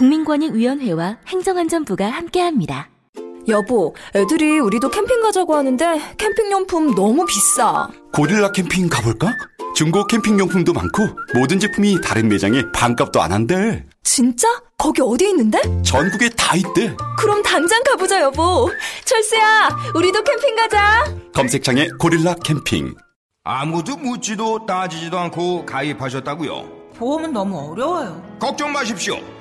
국민권익위원회와 행정안전부가 함께합니다. 여보, 애들이 우리도 캠핑 가자고 하는데 캠핑용품 너무 비싸. 고릴라 캠핑 가볼까? 중고 캠핑용품도 많고 모든 제품이 다른 매장에 반값도 안 한대. 진짜? 거기 어디 있는데? 전국에 다 있대. 그럼 당장 가보자, 여보. 철수야, 우리도 캠핑 가자. 검색창에 고릴라 캠핑. 아무도 묻지도 따지지도 않고 가입하셨다고요? 보험은 너무 어려워요. 걱정 마십시오.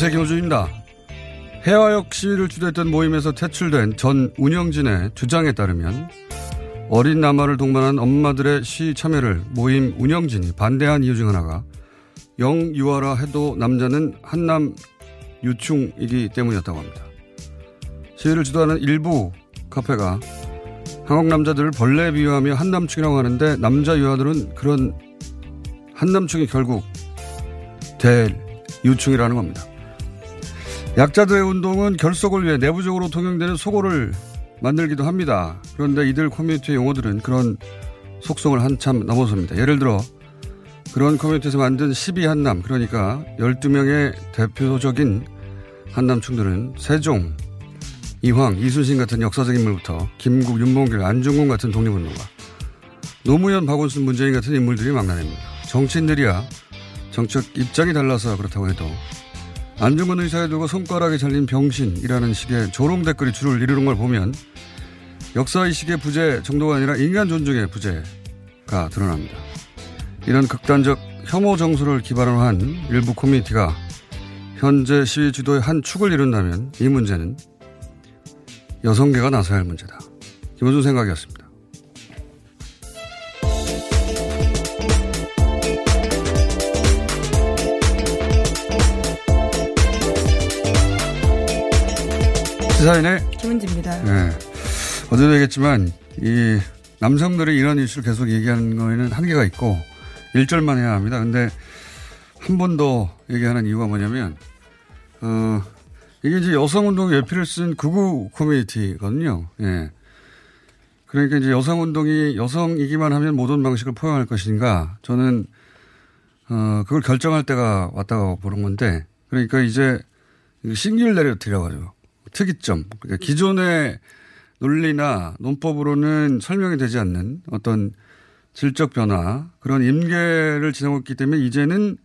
안녕하세요. 김호준입니다. 해화역 시위를 주도했던 모임에서 퇴출된 전 운영진의 주장에 따르면 어린 남아를 동반한 엄마들의 시위 참여를 모임 운영진이 반대한 이유 중 하나가 영 유아라 해도 남자는 한남 유충이기 때문이었다고 합니다. 시위를 주도하는 일부 카페가 한국 남자들을 벌레에 비유하며 한남충이라고 하는데 남자 유아들은 그런 한남충이 결국 될 유충이라는 겁니다. 약자들의 운동은 결속을 위해 내부적으로 통용되는 속어를 만들기도 합니다. 그런데 이들 커뮤니티 용어들은 그런 속성을 한참 넘어섭니다. 예를 들어 그런 커뮤니티에서 만든 12 한남 그러니까 12명의 대표적인 한남충들은 세종, 이황, 이순신 같은 역사적 인물부터 김국, 윤봉길, 안중근 같은 독립운동가 노무현, 박원순, 문재인 같은 인물들이 막나냅니다. 정치인들이야 정책 입장이 달라서 그렇다고 해도 안중근 의사에 두고 손가락에 잘린 병신이라는 식의 조롱 댓글이 줄을 이루는 걸 보면 역사의식의 부재 정도가 아니라 인간 존중의 부재가 드러납니다. 이런 극단적 혐오 정서를 기반으로 한 일부 커뮤니티가 현재 시위 주도의 한 축을 이룬다면 이 문제는 여성계가 나서야 할 문제다. 김원준 생각이었습니다. 시사인의 김은지입니다. 네. 어제도 얘기했지만 이 남성들이 이런 이슈를 계속 얘기하는 거에는 한계가 있고 일절만 해야 합니다. 근데 한 번 더 얘기하는 이유가 뭐냐면 어 이게 이제 여성운동 예피를 쓴 극우 커뮤니티거든요. 예. 그러니까 이제 여성운동이 여성이기만 하면 모든 방식을 포용할 것인가 저는 어 그걸 결정할 때가 왔다고 보는 건데 그러니까 이제 싱귤레리티라고 하죠. 특이점. 그러니까 기존의 논리나 논법으로는 설명이 되지 않는 어떤 질적 변화, 그런 임계를 지나고 있기 때문에 이제는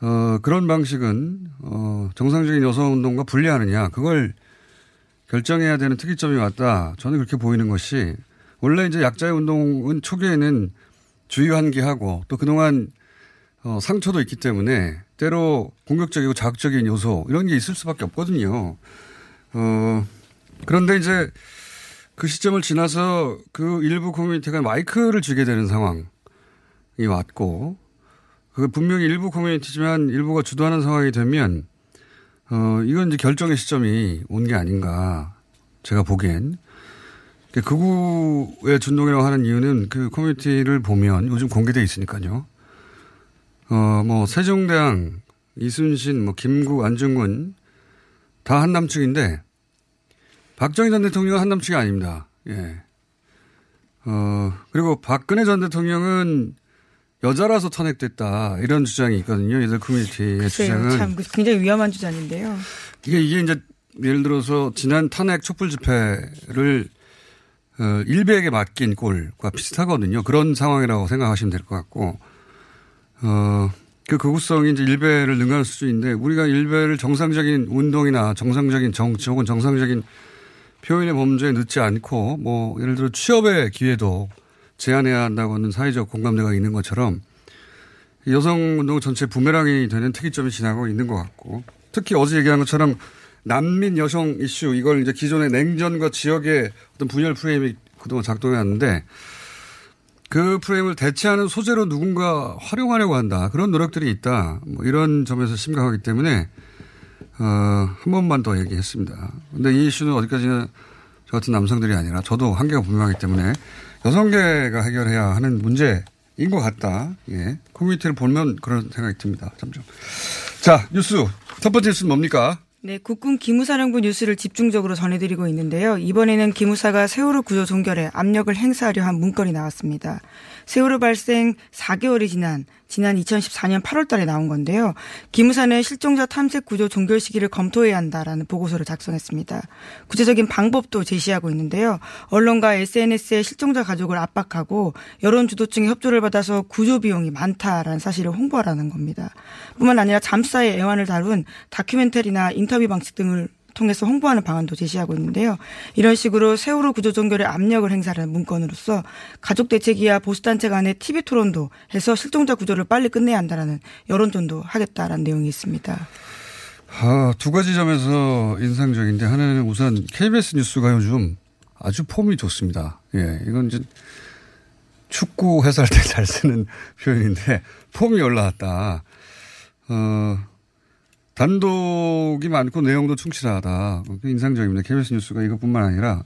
어, 그런 방식은 어, 정상적인 여성 운동과 분리하느냐, 그걸 결정해야 되는 특이점이 왔다. 저는 그렇게 보이는 것이 원래 이제 약자의 운동은 초기에는 주의 환기하고 또 그동안 어, 상처도 있기 때문에 때로 공격적이고 자극적인 요소 이런 게 있을 수밖에 없거든요. 어, 그런데 이제 그 시점을 지나서 그 일부 커뮤니티가 마이크를 주게 되는 상황이 왔고, 그 분명히 일부 커뮤니티지만 일부가 주도하는 상황이 되면, 어, 이건 이제 결정의 시점이 온 게 아닌가. 제가 보기엔. 극우의 준동이라고 하는 이유는 그 커뮤니티를 보면 요즘 공개되어 있으니까요. 어, 뭐, 세종대왕, 이순신, 뭐, 김구, 안중근, 다 한남충인데 박정희 전 대통령은 한남치가 아닙니다. 예. 어, 그리고 박근혜 전 대통령은 여자라서 탄핵됐다. 이런 주장이 있거든요. 이들 커뮤니티의 글쎄요, 주장은. 참 굉장히 위험한 주장인데요. 이게, 이게 이제 예를 들어서 지난 탄핵 촛불 집회를 어, 일베에게 맡긴 꼴과 비슷하거든요. 그런 상황이라고 생각하시면 될 것 같고, 어, 그 극우성이 이제 일베를 능가할 수준인데 우리가 일베를 정상적인 운동이나 정상적인 정치 혹은 정상적인 표현의 범죄에 넣지 않고 뭐 예를 들어 취업의 기회도 제한해야 한다고는 사회적 공감대가 있는 것처럼 여성 운동 전체 부메랑이 되는 특이점이 지나고 있는 것 같고 특히 어제 얘기한 것처럼 난민 여성 이슈 이걸 이제 기존의 냉전과 지역의 어떤 분열 프레임이 그동안 작동해 왔는데 그 프레임을 대체하는 소재로 누군가 활용하려고 한다. 그런 노력들이 있다. 뭐 이런 점에서 심각하기 때문에 어, 한 번만 더 얘기했습니다. 근데 이 이슈는 어디까지나 저 같은 남성들이 아니라 저도 한계가 분명하기 때문에 여성계가 해결해야 하는 문제인 것 같다. 예. 커뮤니티를 보면 그런 생각이 듭니다. 점점. 자, 뉴스. 첫 번째 뉴스는 뭡니까? 네, 국군 기무사령부 뉴스를 집중적으로 전해드리고 있는데요. 이번에는 기무사가 세월호 구조 종결에 압력을 행사하려 한 문건이 나왔습니다. 세월호 발생 4개월이 지난 지난 2014년 8월 달에 나온 건데요. 기무사는 실종자 탐색 구조 종결 시기를 검토해야 한다라는 보고서를 작성했습니다. 구체적인 방법도 제시하고 있는데요. 언론과 SNS에 실종자 가족을 압박하고 여론 주도층의 협조를 받아서 구조 비용이 많다라는 사실을 홍보하라는 겁니다. 뿐만 아니라 잠수사의 애환을 다룬 다큐멘터리나 인터뷰 방식 등을 통해서 홍보하는 방안도 제시하고 있는데요. 이런 식으로 세월호 구조 종결에 압력을 행사하는 문건으로서 가족 대책이야 보수단체 간의 TV 토론도 해서 실종자 구조를 빨리 끝내야 한다라는 여론전도 하겠다라는 내용이 있습니다. 아, 두 가지 점에서 인상적인데 하나는 우선 KBS 뉴스가 요즘 아주 폼이 좋습니다. 예, 이건 이제 축구 해설할 때잘 쓰는 표현인데 폼이 올라왔다. 어, 단독이 많고 내용도 충실하다. 인상적입니다. KBS 뉴스가 이것뿐만 아니라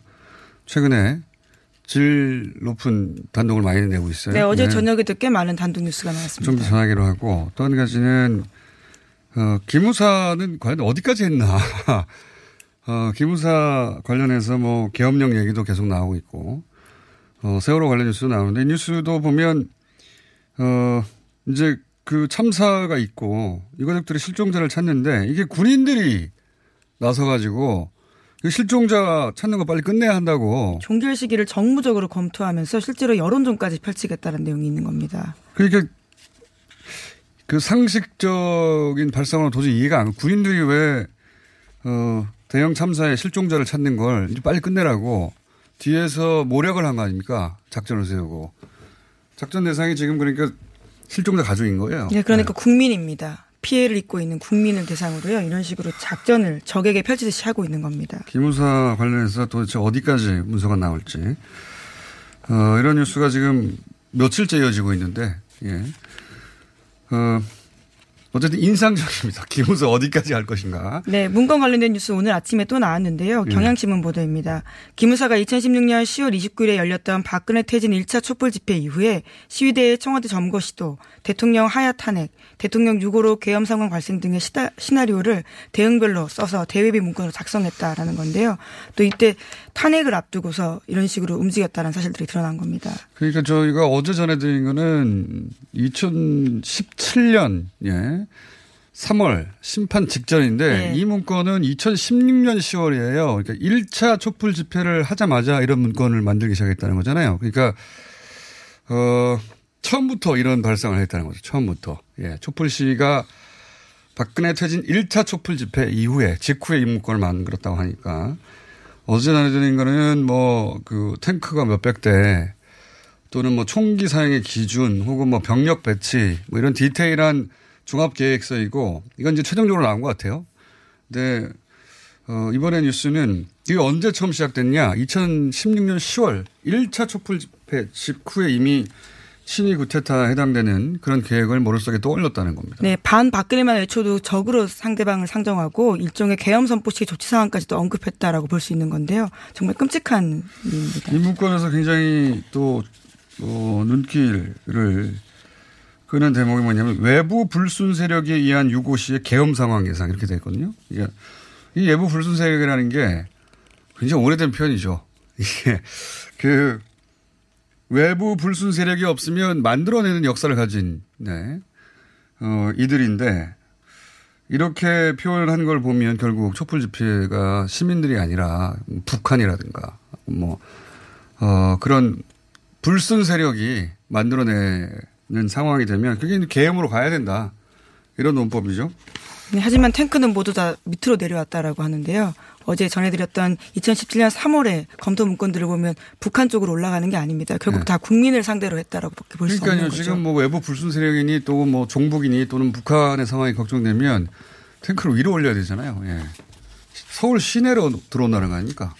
최근에 질 높은 단독을 많이 내고 있어요. 네, 어제 저녁에도 꽤 많은 단독 뉴스가 나왔습니다. 좀더 전하기로 하고 또 한 가지는 어, 기무사는 과연 어디까지 했나. 어, 기무사 관련해서 뭐 계엄령 얘기도 계속 나오고 있고 어, 세월호 관련 뉴스도 나오는데 뉴스도 보면 어, 이제 그 참사가 있고 이가족들이 실종자를 찾는데 이게 군인들이 나서 가지고 그 실종자 찾는 거 빨리 끝내야 한다고. 종결 시기를 정무적으로 검토하면서 실제로 여론전까지 펼치겠다는 내용이 있는 겁니다. 그러니까 그 상식적인 발상으로 도저히 이해가 안 가. 군인들이 왜, 어, 대형 참사의 실종자를 찾는 걸 이제 빨리 끝내라고 뒤에서 모략을 한 거 아닙니까? 작전을 세우고. 작전 대상이 지금 그러니까 실종자 가족인 거예요. 네, 그러니까 네. 국민입니다. 피해를 입고 있는 국민을 대상으로요. 이런 식으로 작전을 적에게 펼치듯이 하고 있는 겁니다. 기무사 관련해서 도대체 어디까지 문서가 나올지. 어, 이런 뉴스가 지금 며칠째 이어지고 있는데, 예. 어, 어쨌든 인상적입니다. 기무사 어디까지 할 것인가. 네, 문건 관련된 뉴스 오늘 아침에 또 나왔는데요. 경향신문 예. 보도입니다. 기무사가 2016년 10월 29일에 열렸던 박근혜 퇴진 1차 촛불 집회 이후에 시위대의 청와대 점거 시도, 대통령 하야 탄핵, 대통령 유고로 계엄 상황 발생 등의 시다, 시나리오를 대응별로 써서 대외비 문건으로 작성했다라는 건데요. 또 이때 탄핵을 앞두고서 이런 식으로 움직였다는 사실들이 드러난 겁니다. 그러니까 저희가 어제 전해드린 거는 2017년, 예. 3월 심판 직전인데 네. 이 문건은 2016년 10월이에요. 그러니까 1차 촛불 집회를 하자마자 이런 문건을 만들기 시작했다는 거잖아요. 그러니까 어 처음부터 이런 발상을 했다는 거죠. 처음부터. 예. 촛불 시위가 박근혜 퇴진 1차 촛불 집회 이후에 직후에 이 문건을 만들었다고 하니까 어제 전해드린 거는 뭐 그 탱크가 몇백 대 또는 뭐 총기 사용의 기준 혹은 뭐 병력 배치 뭐 이런 디테일한 종합 계획서이고 이건 이제 최종적으로 나온 것 같아요. 근데 어, 이번에 뉴스는 이게 언제 처음 시작됐냐? 2016년 10월 1차 촛불 집회 직후에 이미 신의 구테타 해당되는 그런 계획을 머릿속에 떠올렸다는 겁니다. 네, 반 박근혜만 외쳐도 적으로 상대방을 상정하고 일종의 계엄 선포식 조치 상황까지도 언급했다라고 볼 수 있는 건데요. 정말 끔찍한 일입니다. 이 문건에서 굉장히 또 어, 눈길을 끄는 대목이 뭐냐면 외부 불순 세력에 의한 유고 시의 계엄 상황 예상 이렇게 돼 있거든요. 이 외부 불순 세력이라는 게 굉장히 오래된 표현이죠. 이게 그 외부 불순 세력이 없으면 만들어내는 역사를 가진 네. 어, 이들인데 이렇게 표현한 걸 보면 결국 촛불 집회가 시민들이 아니라 북한이라든가 뭐 어, 그런 불순 세력이 만들어내는 상황이 되면 그게 계엄으로 가야 된다. 이런 논법이죠. 네, 하지만 탱크는 모두 다 밑으로 내려왔다라고 하는데요. 어제 전해드렸던 2017년 3월에 검토 문건들을 보면 북한 쪽으로 올라가는 게 아닙니다. 결국 네. 다 국민을 상대로 했다라고밖에 볼수 그러니까요. 거죠. 지금 뭐 외부 불순 세력이니 또 뭐 종북이니 또는 북한의 상황이 걱정되면 탱크를 위로 올려야 되잖아요. 예. 서울 시내로 들어온다는 거 아닙니까?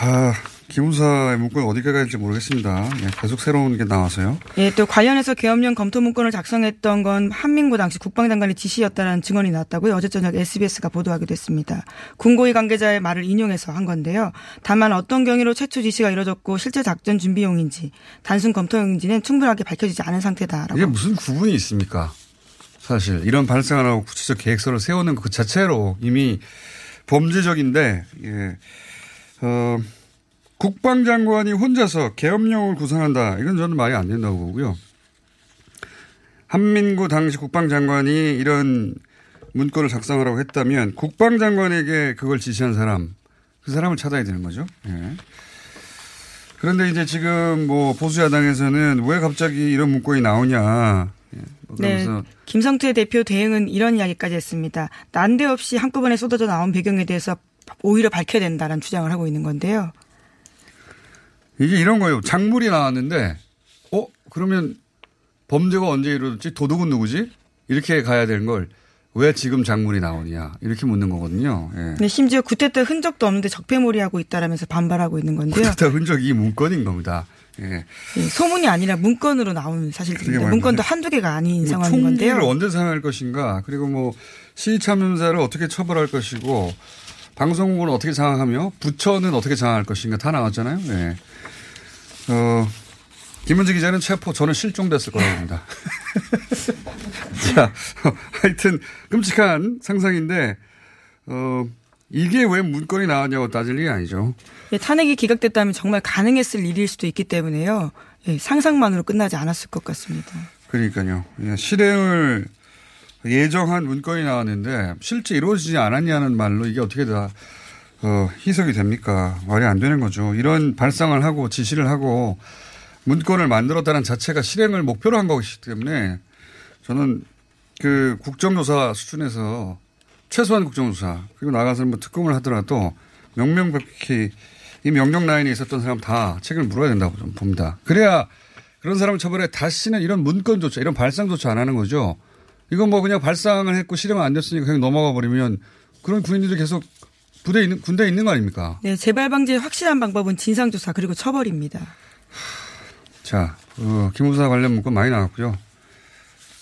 아, 기무사의 문건 어디가 갈지 모르겠습니다. 예, 계속 새로운 게 나와서요. 예, 또 관련해서 계엄령 검토 문건을 작성했던 건 한민구 당시 국방장관의 지시였다라는 증언이 나왔다고요. 어제 저녁 SBS가 보도하기도 했습니다. 군고위 관계자의 말을 인용해서 한 건데요. 다만 어떤 경위로 최초 지시가 이뤄졌고 실제 작전 준비용인지 단순 검토용인지는 충분하게 밝혀지지 않은 상태다라고. 이게 무슨 구분이 있습니까? 사실 이런 발상을 하고 구체적 계획서를 세우는 그 자체로 이미 범죄적인데 예. 어, 국방장관이 혼자서 계엄령을 구상한다. 이건 저는 말이 안 된다고 보고요. 한민구 당시 국방장관이 이런 문건을 작성하라고 했다면 국방장관에게 그걸 지시한 사람, 그 사람을 찾아야 되는 거죠. 예. 그런데 이제 지금 뭐 보수야당에서는 왜 갑자기 이런 문건이 나오냐. 예, 뭐 네. 김성태 대표 대응은 이런 이야기까지 했습니다. 난데없이 한꺼번에 쏟아져 나온 배경에 대해서 오히려 밝혀야 된다는 주장을 하고 있는 건데요. 이게 이런 거예요. 작물이 나왔는데, 어? 그러면 범죄가 언제 이루어졌지? 도둑은 누구지? 이렇게 가야 되는 걸 왜 지금 작물이 나오냐? 이렇게 묻는 거거든요. 예. 네, 심지어 구태 때 흔적도 없는데 적폐몰이하고 있다라면서 반발하고 있는 건데요. 그렇다 흔적이 이 문건인 겁니다. 예. 예, 소문이 아니라 문건으로 그러게 사실들입니다. 문건도 한두 개가 아닌 뭐 상황인 총기를 건데요. 언제 사용할 것인가, 그리고 뭐 시참여자를 어떻게 처벌할 것이고, 방송국은 어떻게 장악하며, 부처는 어떻게 장악할 것인가 다 나왔잖아요. 네. 어, 김은지 기자는 체포, 저는 실종됐을 거라고 봅니다. 자, 하여튼 끔찍한 상상인데, 어, 이게 왜 문건이 나왔냐고 따질 일이 아니죠. 예, 탄핵이 기각됐다면 정말 가능했을 일일 수도 있기 때문에요. 예, 상상만으로 끝나지 않았을 것 같습니다. 그러니까요. 예, 실행을 예정한 문건이 나왔는데 실제 이루어지지 않았냐는 말로 이게 어떻게 다 어, 희석이 됩니까? 말이 안 되는 거죠. 이런 발상을 하고 지시를 하고 문건을 만들었다는 자체가 실행을 목표로 한 것이기 때문에 저는 그 국정조사 수준에서 최소한 국정조사 그리고 나가서 뭐 특검을 하더라도 명명백백히 이 명령 라인에 있었던 사람 다 책임을 물어야 된다고 좀 봅니다. 그래야 그런 사람을 처벌해 다시는 이런 문건조차 이런 발상조차 안 하는 거죠. 이건 뭐 그냥 발상을 했고 실행 안 됐으니까 그냥 넘어가 버리면 그런 군인들이 계속 부대에 있는 군대에 있는 거 아닙니까? 네, 재발 방지의 확실한 방법은 진상 조사 그리고 처벌입니다. 자, 어, 김우사 관련 문건 많이 나왔고요.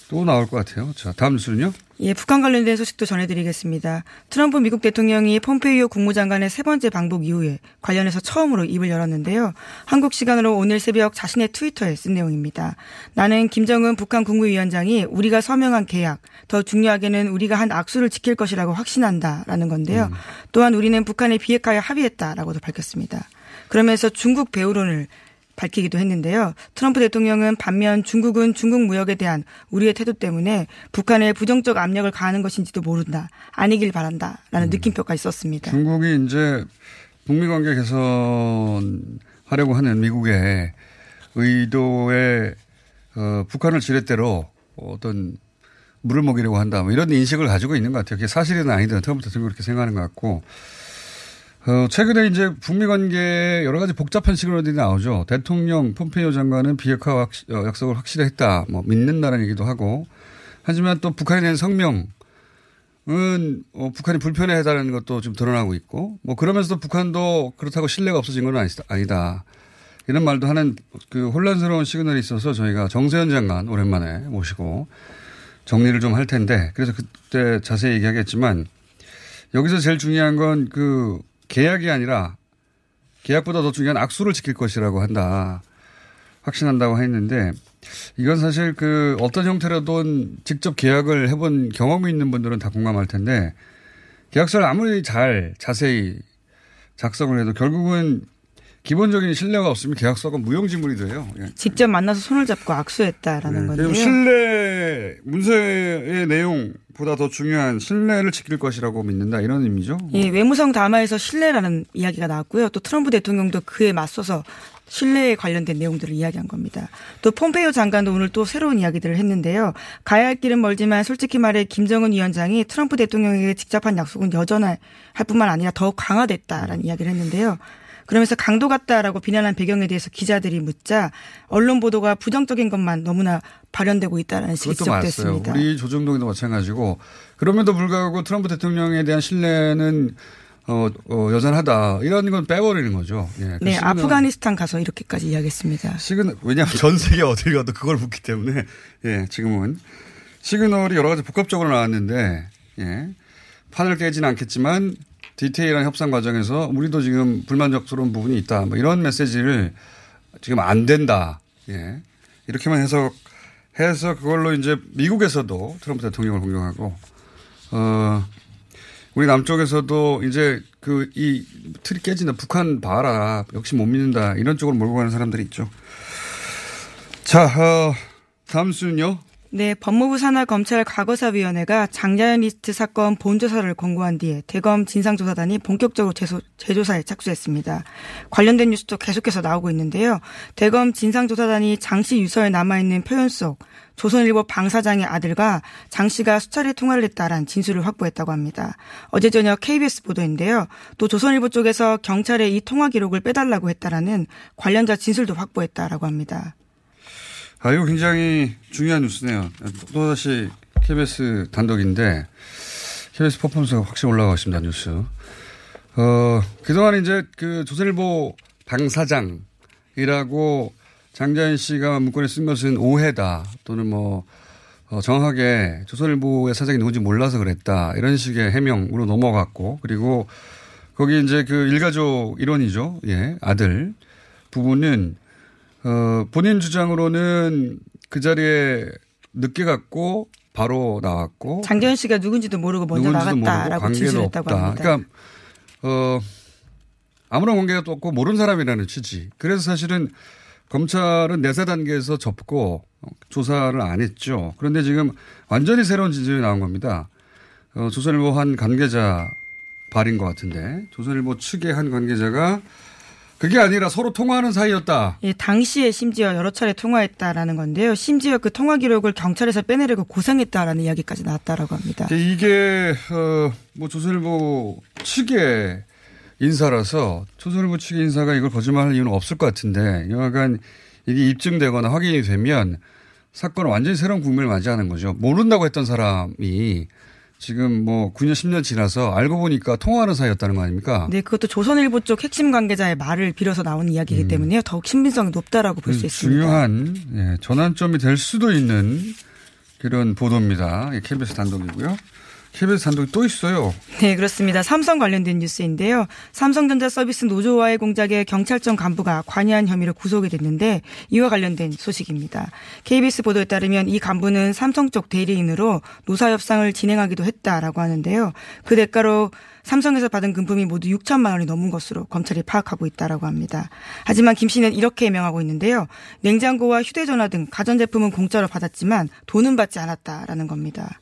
또 나올 것 같아요. 자, 다음 뉴스는요? 예, 북한 관련된 소식도 전해드리겠습니다. 트럼프 미국 대통령이 폼페이오 국무장관의 세 번째 방북 이후에 관련해서 처음으로 입을 열었는데요. 한국 시간으로 오늘 새벽 자신의 트위터에 쓴 내용입니다. 나는 김정은 북한 국무위원장이 우리가 서명한 계약, 더 중요하게는 우리가 한 악수를 지킬 것이라고 확신한다라는 건데요. 또한 우리는 북한에 비핵화에 합의했다라고도 밝혔습니다. 그러면서 중국 배우론을 밝히기도 했는데요. 트럼프 대통령은 반면 중국은 중국 무역에 대한 우리의 태도 때문에 북한에 부정적 압력을 가하는 것인지도 모른다. 아니길 바란다 라는 느낌표가 있었습니다. 중국이 이제 북미 관계 개선하려고 하는 미국의 의도에 어, 북한을 지렛대로 어떤 물을 먹이려고 한다. 뭐 이런 인식을 가지고 있는 것 같아요. 그게 사실은 아니든 트럼프 대통령이 그렇게 생각하는 것 같고 어, 최근에 이제 북미 관계에 여러 가지 복잡한 시그널들이 나오죠. 대통령 폼페이오 장관은 비핵화 확, 어, 약속을 확실히 했다. 뭐 믿는다는 얘기도 하고. 하지만 또 북한에 대한 성명은 어, 북한이 불편해하다는 것도 좀 드러나고 있고. 뭐 그러면서도 북한도 그렇다고 신뢰가 없어진 건 아니다. 아니다. 이런 말도 하는 그 혼란스러운 시그널이 있어서 저희가 정세현 장관 오랜만에 모시고 정리를 좀 할 텐데 그래서 그때 자세히 얘기하겠지만 여기서 제일 중요한 건그 계약이 아니라 계약보다 더 중요한 악수를 지킬 것이라고 한다. 확신한다고 했는데 이건 사실 그 어떤 형태로든 직접 계약을 해본 경험이 있는 분들은 다 공감할 텐데 계약서를 아무리 잘 자세히 작성을 해도 결국은 기본적인 신뢰가 없으면 계약서가 무용지물이 돼요. 예. 직접 만나서 손을 잡고 악수했다라는 네. 건데요. 신뢰 문서의 내용보다 더 중요한 신뢰를 지킬 것이라고 믿는다 이런 의미죠. 예, 외무성 담화에서 신뢰라는 이야기가 나왔고요. 또 트럼프 대통령도 그에 맞서서 신뢰에 관련된 내용들을 이야기한 겁니다. 또 폼페이오 장관도 오늘 또 새로운 이야기들을 했는데요. 가야 할 길은 멀지만 솔직히 말해 김정은 위원장이 트럼프 대통령에게 직접 한 약속은 여전할 뿐만 아니라 더 강화됐다라는 이야기를 했는데요. 그러면서 강도 같다라고 비난한 배경에 대해서 기자들이 묻자 언론 보도가 부정적인 것만 너무나 발현되고 있다라는 식이. 지적됐습니다. 우리 조중동도 마찬가지고 그럼에도 불구하고 트럼프 대통령에 대한 신뢰는 어, 어, 여전하다 이런 건 빼버리는 거죠. 예. 그 네, 아프가니스탄 가서 이렇게까지 이야기했습니다. 시그널 왜냐하면 전 세계 어딜 가도 그걸 묻기 때문에 예 지금은 시그널이 여러 가지 복합적으로 나왔는데 예 판을 깨지는 않겠지만 디테일한 협상 과정에서 우리도 지금 불만족스러운 부분이 있다. 뭐 이런 메시지를 지금 안 된다. 예. 이렇게만 해서 해서 그걸로 이제 미국에서도 트럼프 대통령을 공격하고 어 우리 남쪽에서도 이제 그 이 틀이 깨진다 북한 봐라. 역시 못 믿는다. 이런 쪽으로 몰고 가는 사람들이 있죠. 자, 어, 다음 수는요. 네, 법무부 산하 검찰 과거사위원회가 장자연 리스트 사건 본조사를 권고한 뒤에 대검 진상조사단이 본격적으로 재소, 재조사에 착수했습니다. 관련된 뉴스도 계속해서 나오고 있는데요. 대검 진상조사단이 장씨 유서에 남아있는 표현 속 조선일보 방 사장의 아들과 장 씨가 수차례 통화를 했다란 진술을 확보했다고 합니다. 어제 저녁 KBS 보도인데요. 또 조선일보 쪽에서 경찰에 이 통화 기록을 빼달라고 했다라는 관련자 진술도 확보했다라고 합니다. 아, 이거 굉장히 중요한 뉴스네요. 또다시 KBS 단독인데, KBS 퍼포먼스가 확실히 올라가고 있습니다, 뉴스. 어, 그동안 이제 그 조선일보 방사장이라고 장자연 씨가 문건에 쓴 것은 오해다 또는 뭐, 어, 정확하게 조선일보의 사장이 누군지 몰라서 그랬다. 이런 식의 해명으로 넘어갔고, 그리고 거기 이제 그 일가족 일원이죠. 예, 아들 부부는 어, 본인 주장으로는 그 자리에 늦게 갔고 바로 나왔고 장재현 씨가 누군지도 모르고 먼저 누군지도 나갔다라고 진술했다고 없다. 합니다. 그러니까 어 아무런 관계가 또 없고 모르는 사람이라는 취지. 그래서 사실은 검찰은 내사 단계에서 접고 조사를 안 했죠. 그런데 지금 완전히 새로운 진술이 나온 겁니다. 어, 조선일보 한 관계자 발인 것 같은데 조선일보 측의 한 관계자가 그게 아니라 서로 통화하는 사이였다. 예, 당시에 심지어 여러 차례 통화했다라는 건데요. 심지어 그 통화 기록을 경찰에서 빼내려고 고상했다라는 이야기까지 나왔다라고 합니다. 이게 어 뭐 조선일보 측의 인사라서 조선일보 측의 인사가 이걸 거짓말할 이유는 없을 것 같은데 여하간 이게 입증되거나 확인이 되면 사건은 완전히 새로운 국면을 맞이하는 거죠. 모른다고 했던 사람이 지금 뭐 9년 10년 지나서 알고 보니까 통화하는 사이였다는 거 아닙니까? 네, 그것도 조선일보 쪽 핵심 관계자의 말을 빌어서 나온 이야기이기 때문에요. 더욱 신빙성이 높다라고 볼 수 있습니다. 중요한 예, 전환점이 될 수도 있는 그런 보도입니다. 예, KBS 단독이고요. KBS 단독이 또 있어요. 네, 그렇습니다. 삼성 관련된 뉴스인데요. 삼성전자 서비스 노조와의 공작에 경찰청 간부가 관여한 혐의로 구속이 됐는데 이와 관련된 소식입니다. KBS 보도에 따르면 이 간부는 삼성 쪽 대리인으로 노사 협상을 진행하기도 했다라고 하는데요. 그 대가로 삼성에서 받은 금품이 모두 6천만 원이 넘은 것으로 검찰이 파악하고 있다라고 합니다. 하지만 김 씨는 이렇게 해명하고 있는데요. 냉장고와 휴대전화 등 가전제품은 공짜로 받았지만 돈은 받지 않았다라는 겁니다.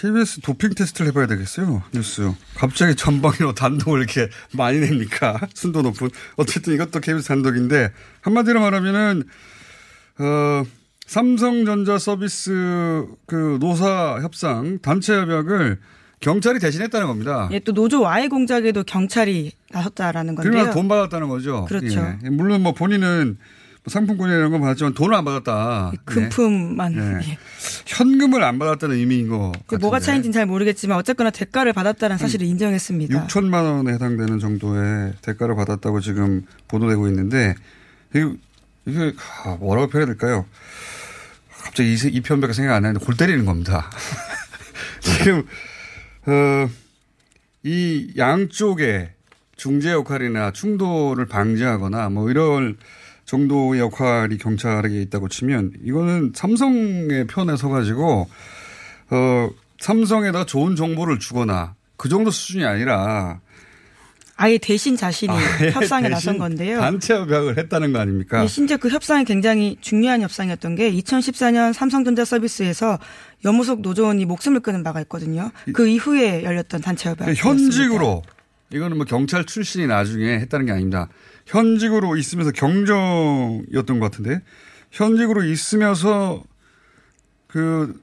KBS 도핑 테스트를 해봐야 되겠어요. 뉴스. 갑자기 전방위로 단독을 이렇게 많이 냅니까? 순도 높은. 어쨌든 이것도 KBS 단독인데 한마디로 말하면은 어 삼성전자 서비스 그 노사 협상 단체 협약을 경찰이 대신했다는 겁니다. 예, 또 노조와의 공작에도 경찰이 나섰다라는 건데요. 그러면 돈 받았다는 거죠. 그렇죠. 예. 물론 뭐 본인은 상품권이나 이런 건 받았지만 돈을 안 받았다. 네. 금품만. 네. 예. 현금을 안 받았다는 의미인 거. 그 뭐가 차이인지는 잘 모르겠지만 어쨌거나 대가를 받았다는 사실을 인정했습니다. 6천만 원에 해당되는 정도의 대가를 받았다고 지금 보도되고 있는데 이게, 이게 아, 뭐라고 표현해야 될까요? 갑자기 이, 이 편밖에 생각 안 나는데 골 때리는 겁니다. 지금 어, 이 양쪽의 중재 역할이나 충돌을 방지하거나 뭐 이런 정도의 역할이 경찰에게 있다고 치면 이거는 삼성의 편에 서가지고 어 삼성에다 좋은 정보를 주거나 그 정도 수준이 아니라 아예 대신 자신이 아예 협상에 대신 나선 건데요. 단체 협약을 했다는 거 아닙니까? 네, 심지어 그 협상이 굉장히 중요한 협상이었던 게 2014년 삼성전자 서비스에서 염무석 노조원이 목숨을 끊은 바가 있거든요. 그 이후에 열렸던 단체 협약. 현직으로 이거는 뭐 경찰 출신이 나중에 했다는 게 아닙니다. 현직으로 있으면서 경정이었던 것 같은데 현직으로 있으면서 그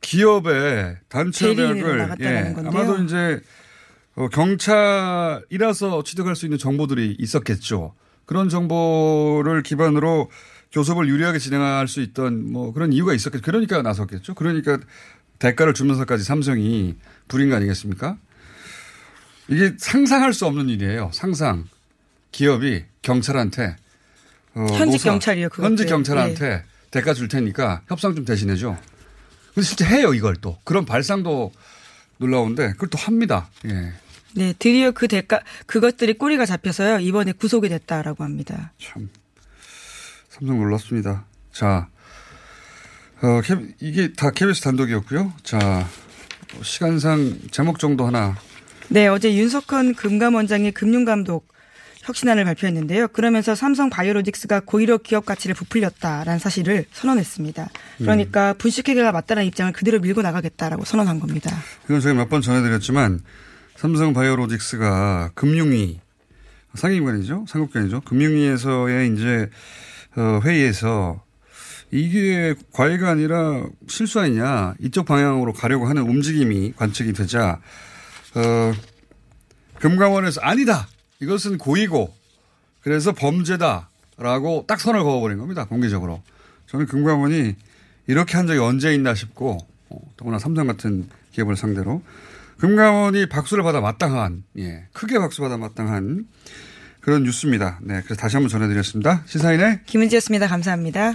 기업의 단체 대리인으로 협약을 나갔다는 건데요. 아마도 이제 어, 경찰이라서 취득할 수 있는 정보들이 있었겠죠. 그런 정보를 기반으로 교섭을 유리하게 진행할 수 있던 뭐 그런 이유가 있었겠죠. 그러니까 나섰겠죠. 그러니까 대가를 주면서까지 삼성이 부린 거 아니겠습니까? 이게 상상할 수 없는 일이에요. 상상. 기업이 경찰한테 어, 현직 경찰이요, 그것도요. 현직 경찰한테 대가 줄 테니까 협상 좀 대신해 줘. 근데 실제 해요 이걸 또 그런 발상도 놀라운데 그걸 또 합니다. 예. 네, 드디어 그 대가 그것들이 꼬리가 잡혀서요 이번에 구속이 됐다라고 합니다. 참 삼성 놀랐습니다. 자, 어, 이게 다 KBS 단독이었고요. 자, 시간상 제목 정도 하나 네, 어제 윤석헌 금감원장이 금융감독 혁신안을 발표했는데요. 그러면서 삼성 바이오로직스가 고의력 기업 가치를 부풀렸다라는 사실을 선언했습니다. 그러니까 분식회계가 맞다는 입장을 그대로 밀고 나가겠다라고 선언한 겁니다. 이건 제가 몇 번 전해드렸지만 삼성 바이오로직스가 금융위 상임관이죠, 상급관이죠. 금융위에서의 이제 어, 회의에서 이게 과외가 아니라 실수 아니냐 이쪽 방향으로 가려고 하는 움직임이 관측이 되자 어, 금감원에서 아니다 이것은 고의고 그래서 범죄다라고 딱 선을 그어버린 겁니다 공개적으로 저는 금감원이 이렇게 한 적이 언제 있나 싶고 어, 더구나 삼성 같은 기업을 상대로 금감원이 박수를 받아 마땅한 예 크게 박수 받아 마땅한 그런 뉴스입니다. 네 그래서 다시 한번 전해드렸습니다. 시사인의 김은지였습니다. 감사합니다.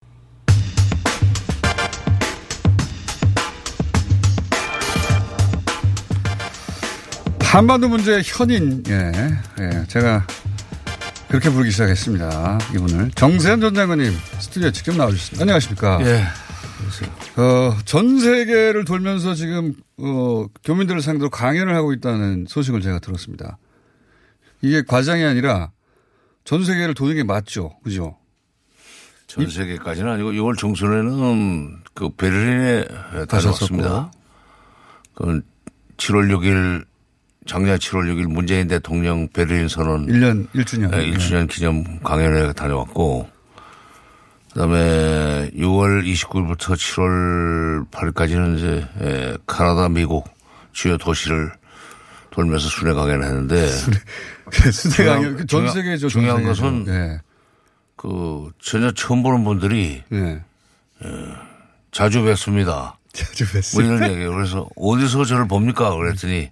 한반도 문제의 현인, 예, 예, 제가 그렇게 부르기 시작했습니다. 이분을. 정세현 전 장관님 스튜디오에 직접 나와주셨습니다. 안녕하십니까. 예. 어, 전 세계를 돌면서 지금, 어, 교민들을 상대로 강연을 하고 있다는 소식을 제가 들었습니다. 이게 과장이 아니라 전 세계를 도는 게 맞죠. 그죠? 전 세계까지는 아니고 6월 중순에는 그 베를린에 다녀왔습니다. 그 7월 6일 작년 7월 6일 문재인 대통령 베를린 선언 1년 1주년. 네, 1주년 기념 강연에 다녀왔고 그다음에 6월 29일부터 7월 8일까지는 이제 에, 카나다, 미국 주요 도시를 돌면서 순회 강연을 했는데 순회 강연, 세계죠, 전 중요한 세계죠. 것은 네. 그 전혀 처음 보는 분들이 에, 자주 뵙습니다. 자주 뭐 뵙습니다. 이런 얘기예요. 그래서 어디서 저를 봅니까? 그랬더니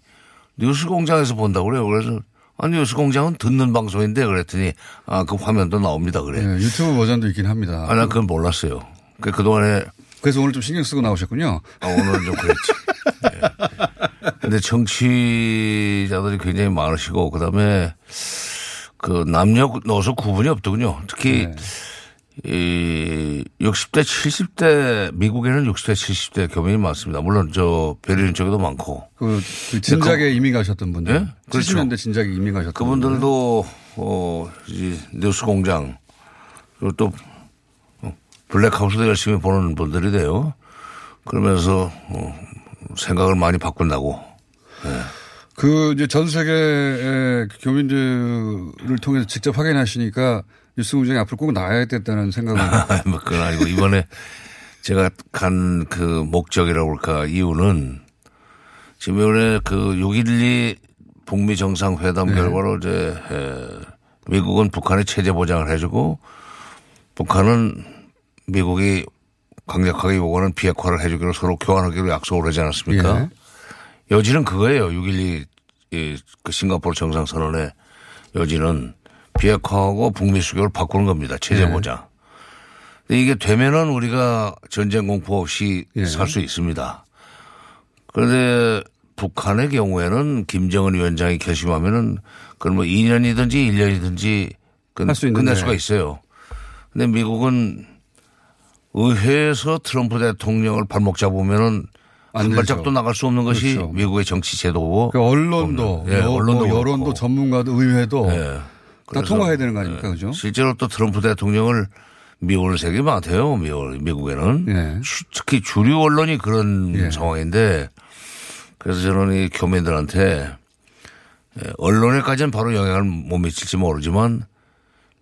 뉴스 공장에서 본다고 그래요. 그래서 아, 뉴스 공장은 듣는 방송인데 그랬더니 아, 그 화면도 나옵니다. 그래. 네, 유튜브 버전도 있긴 합니다. 아, 난 그건 몰랐어요. 그, 그동안에. 그래서 오늘 좀 신경 쓰고 나오셨군요. 아, 오늘은 좀 그랬지. 예. 근데 정치자들이 굉장히 많으시고 그다음에 그 남녀 노소 구분이 없더군요. 특히 네. 이 60대 70대 미국에는 60대 70대 교민이 많습니다. 물론 저 베를린 쪽에도 많고. 그, 그 진작에 이민 가셨던 분들. 예? 그렇죠. 70년대 진작에 이민 가셨던 그분들도 어, 이 뉴스 공장 그리고 또 어, 블랙하우스도 열심히 보는 분들이 돼요. 그러면서 어, 생각을 많이 바꾼다고. 그 이제 전 세계의 교민들을 통해서 직접 확인하시니까 뉴스 공장에 앞으로 꼭 나와야 됐다는 생각을. 뭐 그건 아니고 이번에 제가 간 그 목적이라고 할까 이유는 지금 이번에 그6.12 북미 정상회담 네. 결과로 이제 에, 미국은 북한의 체제 보장을 해주고 북한은 미국이 강력하게 요구하는 비핵화를 해주기로 서로 교환하기로 약속을 하지 않았습니까? 예. 여지는 그거예요. 6.12 이, 그 싱가포르 정상선언의 여지는 비핵화하고 북미 수교를 바꾸는 겁니다. 체제 네. 보장. 근데 이게 되면은 우리가 전쟁 공포 없이 예. 살수 있습니다. 그런데 북한의 경우에는 김정은 위원장이 결심하면은 그건 뭐 2년이든지 1년이든지 끝, 있는데. 끝낼 수가 있어요. 근데 미국은 의회에서 트럼프 대통령을 발목 잡으면은 안 한. 발짝도 나갈 수 없는 것이 그렇죠. 미국의 정치 제도고 그 언론도, 예, 여, 언론도 뭐 여론도, 그렇고. 전문가도, 의회도 예. 다 통과해야 되는 거 아닙니까, 예. 그죠? 실제로 또 트럼프 대통령을 미워하는 세력이 많대요. 미워, 미국에는. 예. 추- 특히 주류 언론이 그런 예. 상황인데 그래서 저는 이 교민들한테 예, 언론에까지는 바로 영향을 못 미칠지 모르지만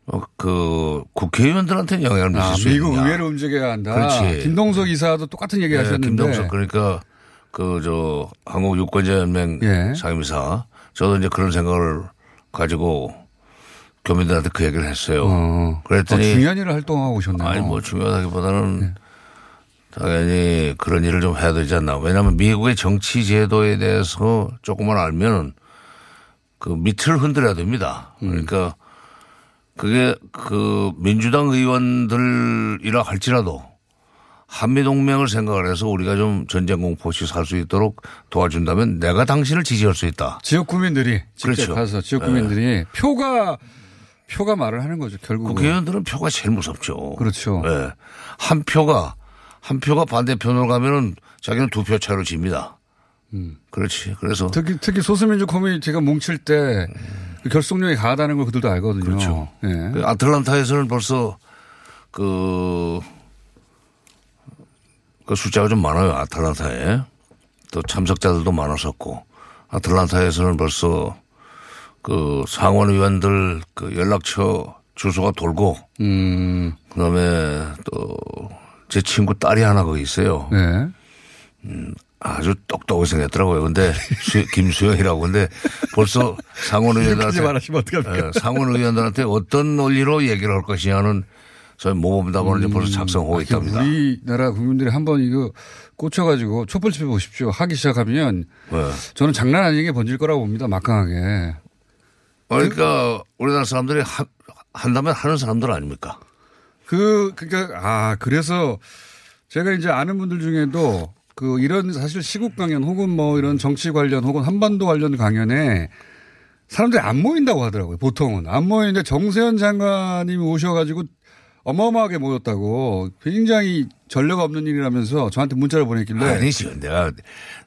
어, 그 국회의원들한테는 영향을 미칠 아, 수 미국 있느냐. 의회를 움직여야 한다. 그렇지. 김동석 이사도 똑같은 얘기 예, 하셨는데. 김동석 그러니까 그 저 한국 유권자 연맹 예. 상임이사 저도 이제 그런 생각을 가지고 교민들한테 그 얘기를 했어요. 어. 그랬더니 어, 중요한 일을 활동하고 오셨네요. 아니 뭐 중요하다기보다는 당연히 그런 일을 좀 해야 되지 않나. 왜냐하면 미국의 정치 제도에 대해서 조금만 알면 그 밑을 흔들어야 됩니다. 그러니까 그게 그 민주당 의원들이라 할지라도 한미동맹을 생각을 해서 우리가 좀 전쟁 공포 없이 살수 있도록 도와준다면 내가 당신을 지지할 수 있다. 지역 구민들이 직접 그렇죠. 가서 지역 예. 구민들이 표가 표가 말을 하는 거죠 결국. 국회의원들은 표가 제일 무섭죠. 그렇죠. 예. 한 표가 한 표가 반대편으로 가면은 자기는 두 표 차로 집니다. 그렇지. 그래서 특히 특히 소수민주 커뮤니티가 뭉칠 때그 결속력이 강하다는 걸 그들도 알거든요. 그렇죠. 예. 그 아틀란타에서는 벌써 그, 그 숫자가 좀 많아요. 아틀란타에. 또 참석자들도 많았었고. 아틀란타에서는 벌써 그 상원 의원들 그 연락처 주소가 돌고. 음. 그 다음에 또 제 친구 딸이 하나 거기 있어요. 네. 음, 아주 똑똑하게 생겼더라고요. 근데 수- 김수영이라고. 근데 벌써 상원 의원들한테? 예, 상원 의원들한테 어떤 논리로 얘기를 할 것이냐는 저희 모범답안을 이제 벌써 작성하고 있답니다. 음. 우리나라 국민들이 한번 이거 꽂혀가지고 촛불 집해 보십시오. 하기 시작하면 네. 저는 장난 아니게 번질 거라고 봅니다. 막강하게. 그러니까 우리나라 사람들이 하, 한다면 하는 사람들 아닙니까? 그, 그니까, 아, 그래서 제가 이제 아는 분들 중에도 그 이런 사실 시국 강연 혹은 뭐 이런 정치 관련 혹은 한반도 관련 강연에 사람들이 안 모인다고 하더라고요. 보통은. 안 모이는데 정세현 장관님이 오셔가지고 어마어마하게 모였다고 굉장히 전례가 없는 일이라면서 저한테 문자를 보냈길래. 아니죠. 내가,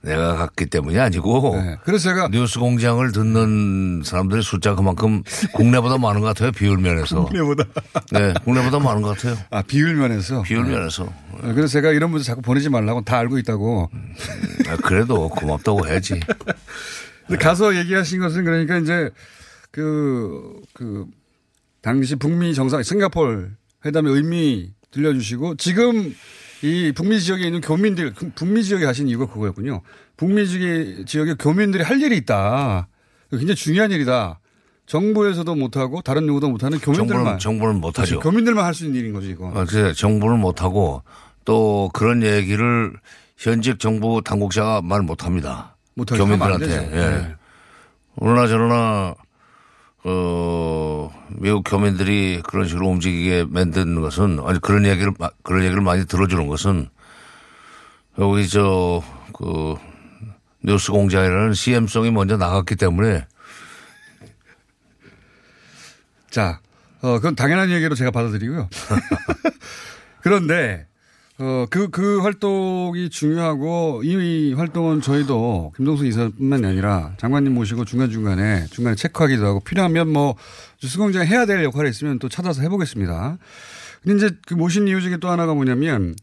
내가 갔기 때문이 아니고. 네. 그래서 제가. 뉴스 공장을 듣는 사람들의 숫자 그만큼 국내보다 많은 것 같아요. 비율 면에서. 국내보다. 네. 국내보다 많은 것 같아요. 아, 비율 면에서? 비율 네. 면에서. 네, 그래서 제가 이런 문자 자꾸 보내지 말라고 다 알고 있다고. 아, 그래도 고맙다고 해야지. 근데 가서 얘기하신 것은 그러니까 이제 그, 그, 당시 북미 정상, 싱가폴 회담의 의미 들려주시고 지금 이 북미 지역에 있는 교민들, 그 북미 지역에 가신 이유가 그거였군요. 북미 지역에, 지역에 교민들이 할 일이 있다. 굉장히 중요한 일이다. 정부에서도 못하고 다른 누구도 못하는 교민들만. 정부는, 정부는 못하죠. 교민들만 할 수 있는 일인 거죠, 이거. 아, 그래 정부는 못하고 또 그런 얘기를 현직 정부 당국자가 말 못합니다. 교민들한테. 예. 네. 그러나 저러나 어 미국 교민들이 그런 식으로 움직이게 만드는 것은 아니 그런 얘기를 마- 그런 얘기를 많이 들어주는 것은 여기 저 그 뉴스 공장이라는 CM송이 먼저 나갔기 때문에 자, 어, 그건 당연한 얘기로 제가 받아들이고요. 그런데, 어, 그, 그 활동이 중요하고 이 활동은 저희도 김동수 이사뿐만이 아니라 장관님 모시고 중간중간에 중간에 체크하기도 하고 필요하면 뭐 뉴스공장 해야 될 역할이 있으면 또 찾아서 해보겠습니다. 근데 이제 그 모신 이유 중에 또 하나가 뭐냐면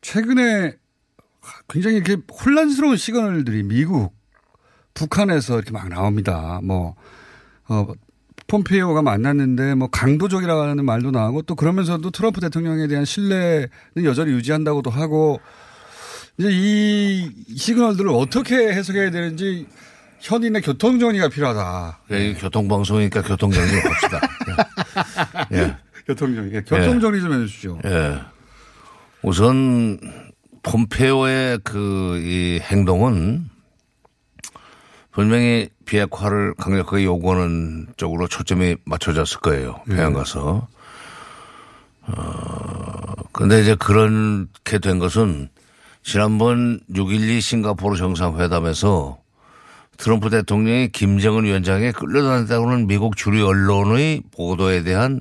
최근에 굉장히 이렇게 혼란스러운 시그널들이 미국, 북한에서 이렇게 막 나옵니다. 뭐, 어, 폼페이오가 만났는데 뭐 강도적이라는 말도 나오고 또 그러면서도 트럼프 대통령에 대한 신뢰는 여전히 유지한다고도 하고 이제 이 시그널들을 어떻게 해석해야 되는지 현인의 교통정리가 필요하다. 예, 교통방송이니까 교통정리 합시다. 예. 교통정리. 예, 교통정리 좀 해주시죠. 예. 우선 폼페오의 그 이 행동은 분명히 비핵화를 강력하게 요구하는 쪽으로 초점이 맞춰졌을 거예요. 평양 가서. 어, 근데 이제 그렇게 된 것은 지난번 6.12 싱가포르 정상회담에서 트럼프 대통령이 김정은 위원장에 끌려다녔다고는 미국 주류 언론의 보도에 대한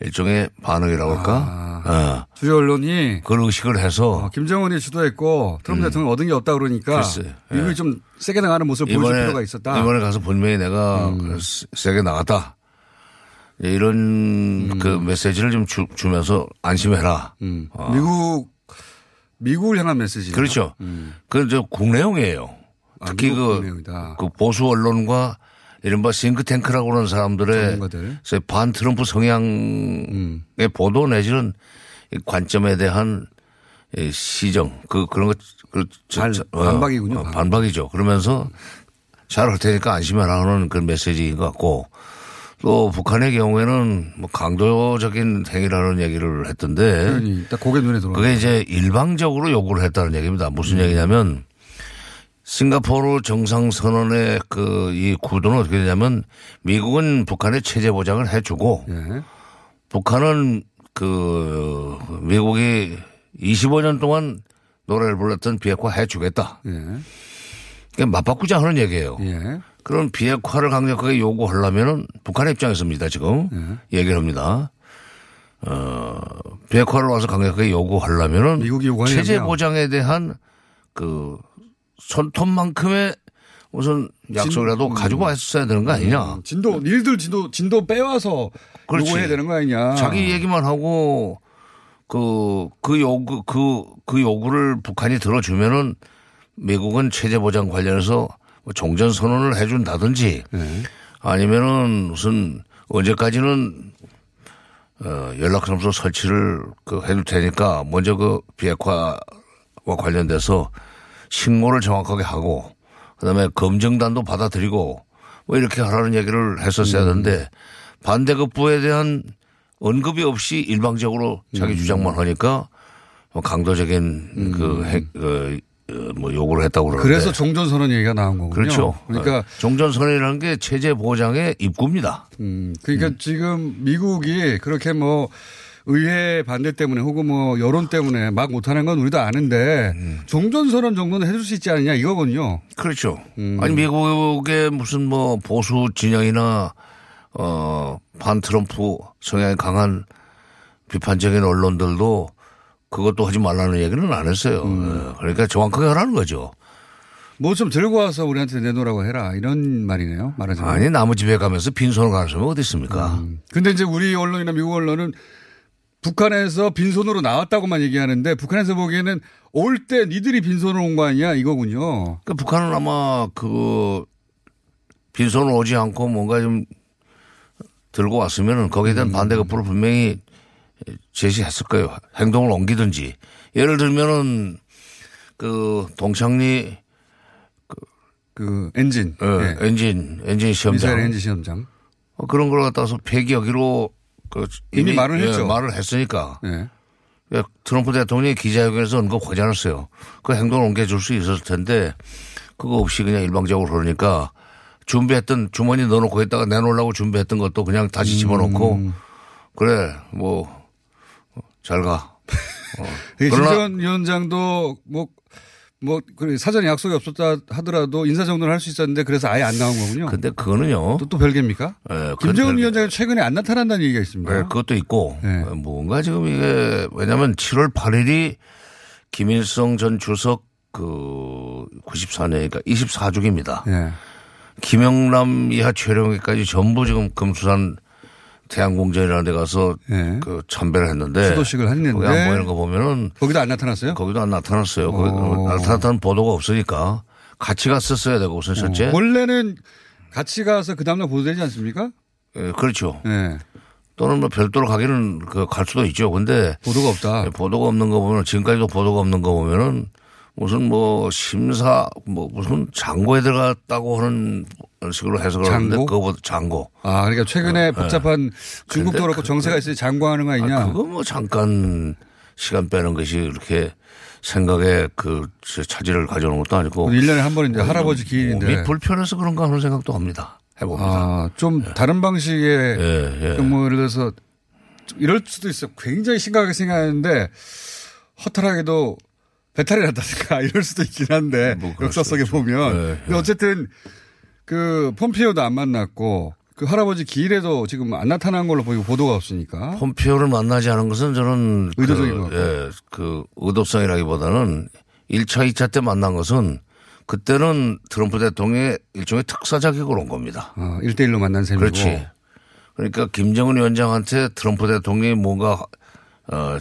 일종의 반응이라고 할까? 어. 주요 언론이 그걸 의식을 해서 어, 김정은이 주도했고 트럼프 대통령 얻은 게 없다 그러니까 글쎄, 미국이 예. 좀 세게 나가는 모습을 보여줄 필요가 있었다. 음. 이번에 가서 분명히 내가 세- 세게 나갔다. 이런 음. 그 메시지를 좀 주, 주면서 안심해라. 어. 미국 미국을 향한 메시지. 그렇죠. 그건 저 국내용이에요. 특히 음. 아, 그, 국내용이다. 그 보수 언론과 이른바 싱크탱크라고 하는 사람들의 반 트럼프 성향의 음. 보도 내지는 이 관점에 대한 이 시정 그 그런 것 그, 저- 어, 반박이군요, 어, 반박. 반박이죠. 그러면서 잘 할 테니까 안심해라 하는 그런 메시지인 것 같고 또 북한의 경우에는 뭐 강도적인 행위라는 얘기를 했던데 그러니 딱 고개 눈에 들어와. 그게 이제 일방적으로 요구를 했다는 얘기입니다. 무슨 얘기냐면 싱가포르 정상선언의 그 이 구도는 어떻게 되냐면 미국은 북한의 체제 보장을 해주고 예. 북한은 그 미국이 25년 동안 노래를 불렀던 비핵화 해주겠다. 예. 그러니까 맞바꾸자 하는 얘기예요. 예. 그런 비핵화를 강력하게 요구하려면은 북한의 입장에서입니다, 지금. 예. 얘기를 합니다. 어, 비핵화를 와서 강력하게 요구하려면은 미국이 체제 보장에 대한 그 손톱만큼의 무슨 약속이라도 진- 가지고 왔어야 되는 거 아니냐. 음, 진도 니들 진도 진도 빼와서 그렇지. 요구해야 되는 거 아니냐. 자기 얘기만 하고 그, 그 요구, 그, 그 요구를 북한이 들어주면은 미국은 체제 보장 관련해서 뭐 종전 선언을 해준다든지 네. 아니면은 무슨 언제까지는 어, 연락사무소 설치를 그 해줄 테니까 먼저 그 비핵화와 관련돼서 신고를 정확하게 하고 그다음에 검증단도 받아들이고 뭐 이렇게 하라는 얘기를 했었어야 되는데 반대급부에 대한 언급이 없이 일방적으로 자기 주장만 하니까 뭐 강도적인 그, 행- 그, 어, 뭐 요구를 했다고 그러는데 그래서 종전선언 얘기가 나온 거군요. 그렇죠. 그러니까 어, 종전선언이라는 게 체제 보장의 입구입니다. 음, 그러니까 지금 미국이 그렇게 뭐 의회 반대 때문에 혹은 뭐 여론 때문에 막 못하는 건 우리도 아는데 종전선언 정도는 해줄 수 있지 않느냐 이거군요. 그렇죠. 아니 미국의 무슨 뭐 보수 진영이나 어, 반 트럼프 성향이 강한 비판적인 언론들도 그것도 하지 말라는 얘기는 안 했어요. 예, 그러니까 정확하게 하라는 거죠. 뭐 좀 들고 와서 우리한테 내놓으라고 해라 이런 말이네요. 말하자면. 아니 남의 집에 가면서 빈손을 가는 사람이 어디 있습니까? 근데 이제 우리 언론이나 미국 언론은 북한에서 빈손으로 나왔다고만 얘기하는데 북한에서 보기에는 올 때 니들이 빈손으로 온 거 아니야 이거군요. 그 북한은 아마 그 빈손을 오지 않고 뭔가 좀 들고 왔으면은 거기에 대한 반대 급부를 분명히 제시했을 거예요. 행동을 옮기든지. 예를 들면은 그 동창리 그 엔진, 어, 예. 엔진, 엔진 시험장. 미사일 엔진 시험장. 어, 그런 걸 갖다서 폐기하기로 그 이미 말을 예, 했죠. 말을 했으니까. 예. 예, 트럼프 대통령이 기자회견에서 언급 하지 않았어요. 그 행동을 옮겨줄 수 있었을 텐데 그거 없이 그냥 일방적으로 그러니까 준비했던 주머니 넣어놓고 있다가 내놓으려고 준비했던 것도 그냥 다시 집어넣고 음. 그래 뭐 잘 가. 어. 이 그러나 김정은 위원장도 뭐 뭐, 그 사전에 약속이 없었다 하더라도 인사정도는 할 수 있었는데 그래서 아예 안 나온 거군요. 근데 그거는요. 또, 또 별개입니까? 예, 그건 김정은 별개. 위원장은 최근에 안 나타난다는 얘기가 있습니다. 네, 그것도 있고 어, 뭔가 지금 이게 왜냐하면 7월 8일이 김일성 전 주석 그 94년이니까 24주기입니다. 예. 김영남 이하 최룡희까지 전부 지금 금수산 태양공전이라는 데 가서 그 참배를 했는데 수도식을 했는데 거기 안 보이는 거 보면은 거기도 안 나타났어요? 거기도 안 나타났어요. 어. 나타났다는 보도가 없으니까 같이 갔었어야 되고 우선 첫째. 어, 원래는 같이 가서 그 다음날 보도되지 않습니까? 예, 그렇죠. 예. 또는 뭐 별도로 가기는 그 갈 수도 있죠. 근데 보도가 없다. 예, 보도가 없는 거 보면 지금까지도 보도가 없는 거 보면은 무슨 뭐 심사 뭐 무슨 장고에 들어갔다고 하는 식으로 해석을 하는데 장고? 그거보다 장고. 아, 그러니까 최근에 어, 복잡한 중국도 근데 그렇고 정세가 있으니 장고하는 거 아니냐? 아, 그거 뭐 잠깐 시간 빼는 것이 그렇게 생각에 그 차질을 가져오는 것도 아니고. 1년에 한 번인데 할아버지 기일인데. 몸이 불편해서 그런가 하는 생각도 합니다. 해봅니다. 아, 좀 다른 방식의 예. 그뭐 예를 들어서 좀 이럴 수도 있어. 굉장히 심각하게 생각하는데 허탈하게도 배탈이 났다든가 이럴 수도 있긴 한데 역사 속에 보면. 예, 근데 어쨌든 그 폼피오도 안 만났고 그 할아버지 기일에도 지금 안 나타난 걸로 보이고 보도가 없으니까. 폼피오를 만나지 않은 것은 저는 의도적인 그. 예, 그 의도성이라기보다는 1차, 2차 때 만난 것은 그때는 트럼프 대통령의 일종의 특사 자격으로 온 겁니다. 어, 1대1로 만난 셈이고. 그렇지. 그러니까 김정은 위원장한테 트럼프 대통령이 뭔가 어,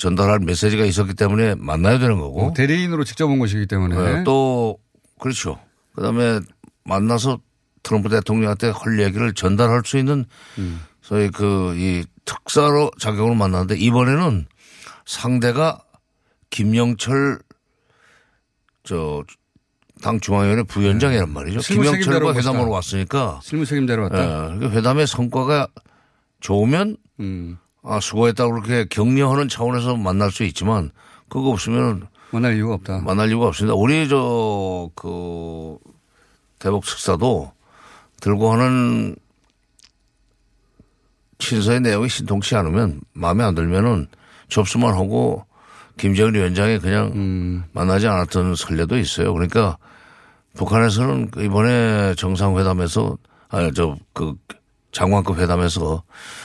전달할 메시지가 있었기 때문에 만나야 되는 거고. 어, 대리인으로 직접 온 것이기 때문에. 네, 또 그렇죠. 그다음에 만나서 트럼프 대통령한테 할 얘기를 전달할 수 있는 음. 소위 그 이 특사로 자격으로 만났는데 이번에는 상대가 김영철 저 당 중앙위원회 부위원장이란 말이죠. 네. 책임자로 김영철과. 회담으로 왔으니까 실무 책임자로 왔다. 예, 그 회담의 성과가 좋으면 음. 아 수고했다고 그렇게 격려하는 차원에서 만날 수 있지만 그거 없으면 만날 이유가 없다. 만날 이유가 없습니다. 우리 저 그 대북 특사도 들고 하는 친서의 내용이 신통치 않으면 마음에 안 들면은 접수만 하고 김정일 위원장이 그냥 음. 만나지 않았던 선례도 있어요. 그러니까 북한에서는 그 이번에 정상회담에서 아저그 장관급 회담에서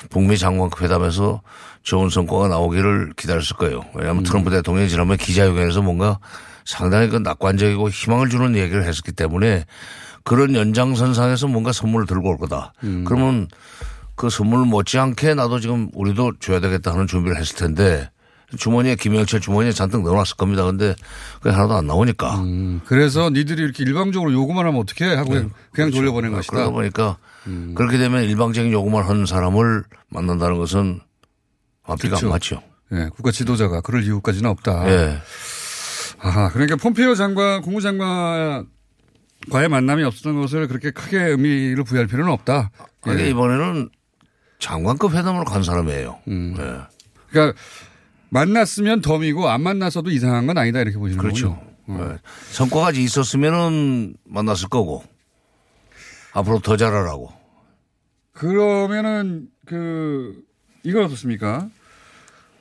북미 장관급 회담에서 좋은 성과가 나오기를 기다렸을 거예요. 왜냐하면 트럼프 대통령이 지난번에 기자회견에서 뭔가 상당히 그 낙관적이고 희망을 주는 얘기를 했었기 때문에 그런 연장선상에서 뭔가 선물을 들고 올 거다. 그러면 그 선물 못지않게 나도 지금 우리도 줘야 되겠다 하는 준비를 했을 텐데 주머니에 김영철 주머니에 잔뜩 넣어놨을 겁니다. 근데 그게 하나도 안 나오니까. 음, 그래서 니들이 이렇게 일방적으로 요구만 하면 어떻게 하고 그냥 돌려보낸 것이다. 그러다 보니까 그렇게 되면 일방적인 요구만 하는 사람을 만난다는 것은 앞뒤가 그렇죠. 안 맞죠. 예, 국가 지도자가 그럴 이유까지는 없다. 예. 아하, 그러니까 폼페이오 장관, 국무장관 과의 만남이 없었던 것을 그렇게 크게 의미를 부여할 필요는 없다. 아니, 예. 이번에는 장관급 회담으로 간 사람이에요. 음. 예. 그러니까 만났으면 덤이고 안 만나서도 이상한 건 아니다 이렇게 보시는 그렇죠. 거군요. 예. 성과가 있었으면은 만났을 거고 앞으로 더 잘하라고. 그러면은 그 이건 어떻습니까?